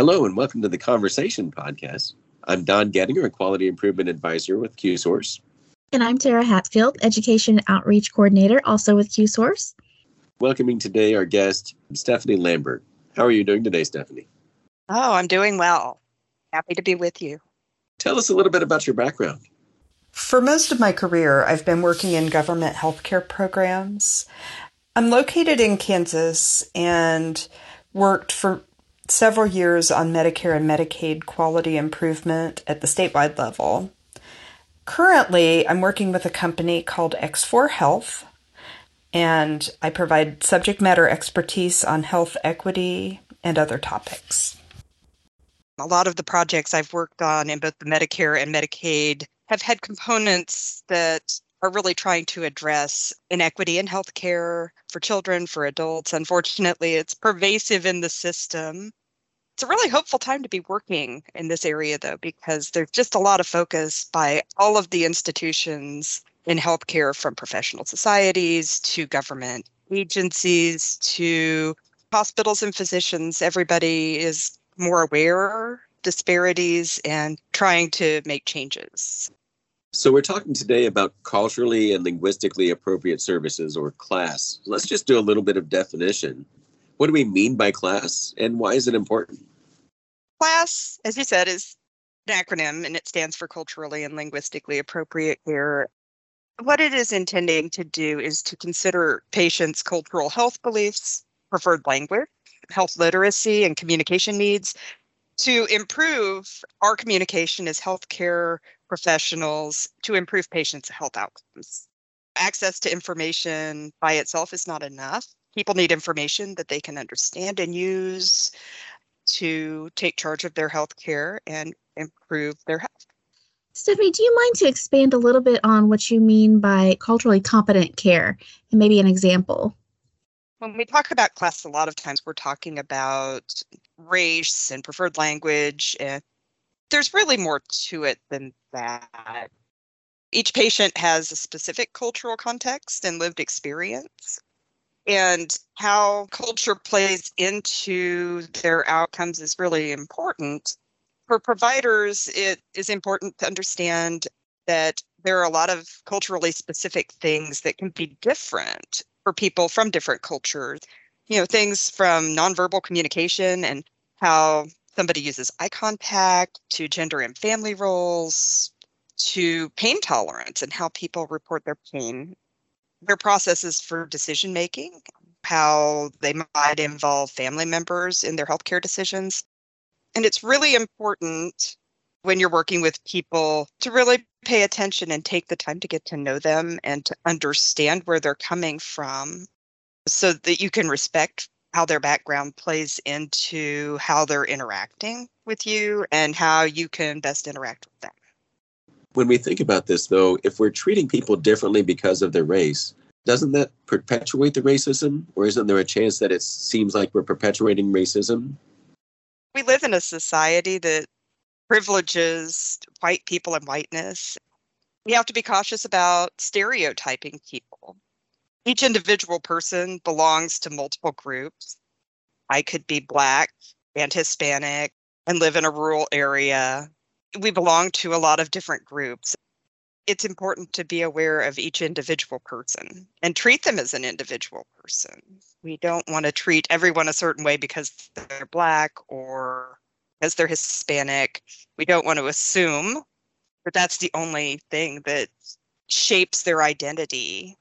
Hello, and welcome to the Conversation Podcast. I'm Don Gettinger, a Quality Improvement Advisor with QSource. And I'm Tara Hatfield, Education Outreach Coordinator, also with QSource. Welcoming today our guest, Stephanie Lambert. How are you doing today, Stephanie? Oh, I'm doing well. Happy to be with you. Tell us a little bit about your background. For most of my career, I've been working in government healthcare programs. I'm located in Kansas and worked for several years on Medicare and Medicaid quality improvement at the statewide level. Currently, I'm working with a company called X4 Health, and I provide subject matter expertise on health equity and other topics. A lot of the projects I've worked on in both the Medicare and Medicaid have had components that are really trying to address inequity in healthcare for children, for adults. Unfortunately, it's pervasive in the system. It's a really hopeful time to be working in this area, though, because there's just a lot of focus by all of the institutions in healthcare, from professional societies to government agencies to hospitals and physicians. Everybody is more aware disparities and trying to make changes. So, we're talking today about culturally and linguistically appropriate services or CLAS. Let's just do a little bit of definition. What do we mean by CLAS and why is it important? CLAS, as you said, is an acronym and it stands for culturally and linguistically appropriate care. What it is intending to do is to consider patients' cultural health beliefs, preferred language, health literacy, and communication needs to improve our communication as healthcare professionals to improve patients' health outcomes. Access to information by itself is not enough. People need information that they can understand and use to take charge of their health care and improve their health. Stephanie, do you mind to expand a little bit on what you mean by culturally competent care and maybe an example? When we talk about CLAS, a lot of times we're talking about race and preferred language. And there's really more to it than that. Each patient has a specific cultural context and lived experience. And how culture plays into their outcomes is really important. For providers, it is important to understand that there are a lot of culturally specific things that can be different for people from different cultures. You know, things from nonverbal communication and how somebody uses eye contact to gender and family roles to pain tolerance and how people report their pain, their processes for decision making, how they might involve family members in their healthcare decisions. And it's really important when you're working with people to really pay attention and take the time to get to know them and to understand where they're coming from so that you can respect how their background plays into how they're interacting with you and how you can best interact with them. When we think about this, though, if we're treating people differently because of their race, doesn't that perpetuate the racism? Or isn't there a chance that it seems like we're perpetuating racism? We live in a society that privileges white people and whiteness. We have to be cautious about stereotyping people. Each individual person belongs to multiple groups. I could be Black and Hispanic and live in a rural area. We belong to a lot of different groups. It's important to be aware of each individual person and treat them as an individual person. We don't want to treat everyone a certain way because they're Black or because they're Hispanic. We don't want to assume that that's the only thing that shapes their identity.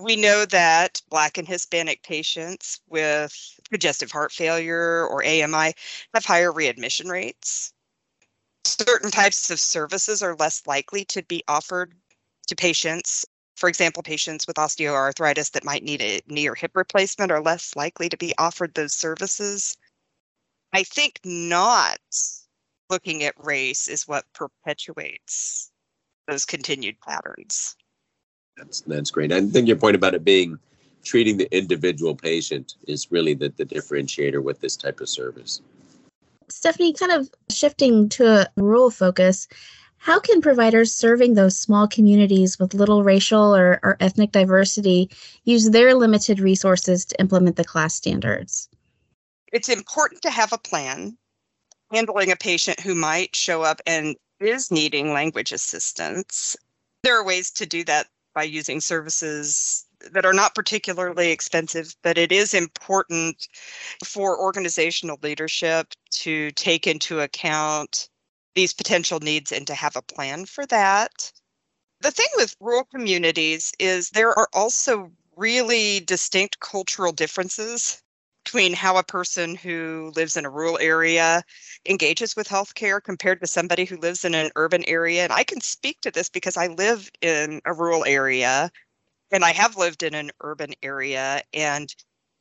We know that Black and Hispanic patients with congestive heart failure or AMI have higher readmission rates. Certain types of services are less likely to be offered to patients. For example, patients with osteoarthritis that might need a knee or hip replacement are less likely to be offered those services. I think not looking at race is what perpetuates those continued patterns. That's that's great. I think your point about it being treating the individual patient is really the, the differentiator with this type of service. Stephanie, kind of shifting to a rural focus, how can providers serving those small communities with little racial or, or ethnic diversity use their limited resources to implement the CLAS standards? it's important to have a plan handling a patient who might show up and is needing language assistance. There are ways to do that by using services that are not particularly expensive, but it is important for organizational leadership to take into account these potential needs and to have a plan for that. The thing with rural communities is there are also really distinct cultural differences between how a person who lives in a rural area engages with healthcare compared to somebody who lives in an urban area. And I can speak to this because I live in a rural area and I have lived in an urban area. And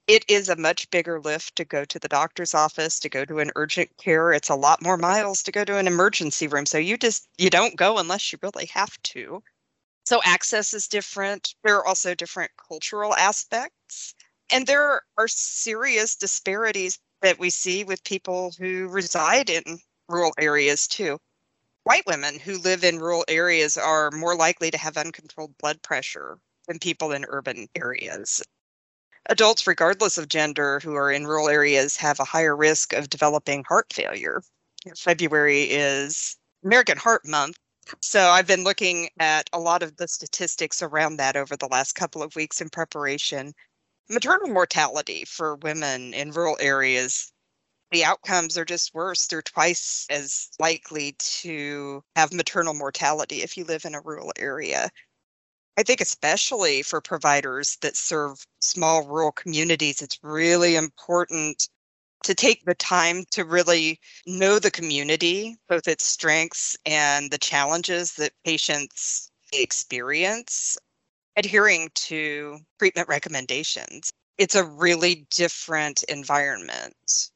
it is a much bigger lift to go to the doctor's office to go to an urgent care. It's a lot more miles to go to an emergency room. So you just you don't go unless you really have to. So access is different. There are also different cultural aspects. And there are serious disparities that we see with people who reside in rural areas too. White women who live in rural areas are more likely to have uncontrolled blood pressure than people in urban areas. Adults, regardless of gender, who are in rural areas have a higher risk of developing heart failure. February is American Heart Month. So I've been looking at a lot of the statistics around that over the last couple of weeks in preparation maternal mortality for women in rural areas the outcomes are just worse. They're twice as likely to have maternal mortality if you live in a rural area. I think, especially for providers that serve small rural communities, it's really important to take the time to really know the community, both its strengths and the challenges that patients experience adhering to treatment recommendations. It's a really different environment.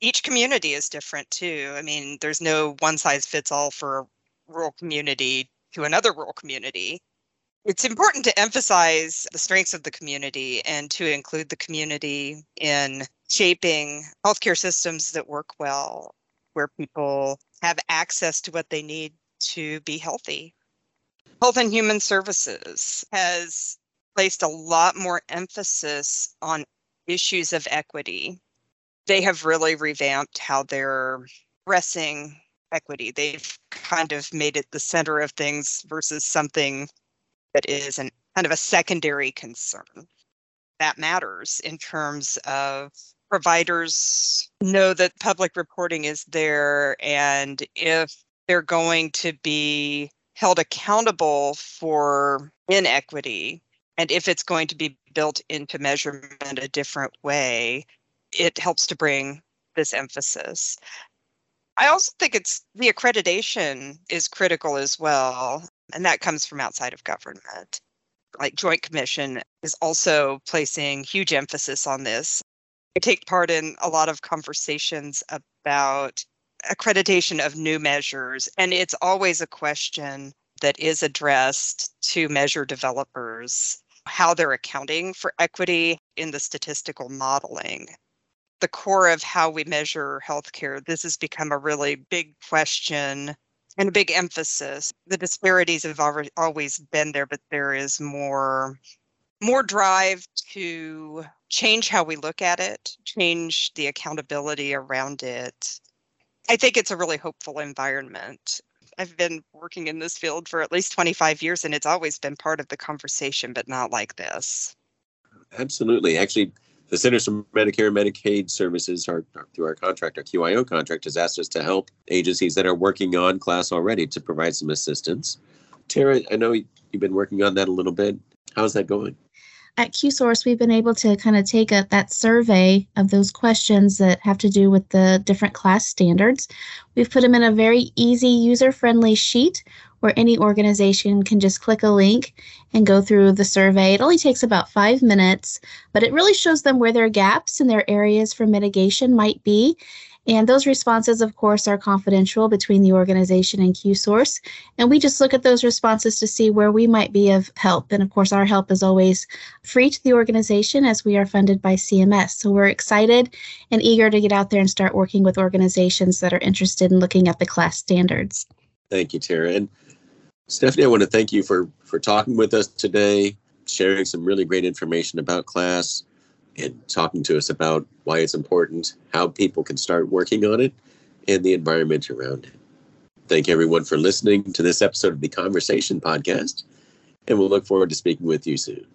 Each community is different too. I mean, there's no one size fits all for a rural community to another rural community. It's important to emphasize the strengths of the community and to include the community in shaping healthcare systems that work well, where people have access to what they need to be healthy. Health and Human Services has placed a lot more emphasis on issues of equity. They have really revamped how they're addressing equity. They've kind of made it the center of things versus something that is an kind of a secondary concern. That matters in terms of providers know that public reporting is there and if they're going to be held accountable for inequity and if it's going to be built into measurement a different way it helps to bring this emphasis i also think it's the accreditation is critical as well and that comes from outside of government like joint commission is also placing huge emphasis on this i take part in a lot of conversations about accreditation of new measures. And it's always a question that is addressed to measure developers how they're accounting for equity in the statistical modeling. The core of how we measure healthcare, this has become a really big question and a big emphasis. The disparities have always been there, but there is more more drive to change how we look at it, change the accountability around it, I think it's a really hopeful environment. I've been working in this field for at least 25 years and it's always been part of the conversation, but not like this. Absolutely. Actually, the Centers for Medicare and Medicaid Services, are, through our contract, our QIO contract, has asked us to help agencies that are working on CLAS already to provide some assistance. Tara, I know you've been working on that a little bit. How's that going? at QSource, we've been able to kind of take a, that survey of those questions that have to do with the different CLAS standards. We've put them in a very easy, user friendly sheet where any organization can just click a link and go through the survey. It only takes about five minutes, but it really shows them where their gaps and their areas for mitigation might be. And those responses, of course, are confidential between the organization and QSource. And we just look at those responses to see where we might be of help. And of course, our help is always free to the organization as we are funded by CMS. So we're excited and eager to get out there and start working with organizations that are interested in looking at the CLAS standards. Thank you, Tara. And Stephanie, I want to thank you for for talking with us today, sharing some really great information about CLAS and talking to us about why it's important, how people can start working on it, and the environment around it. Thank everyone for listening to this episode of the Conversation Podcast, and we'll look forward to speaking with you soon.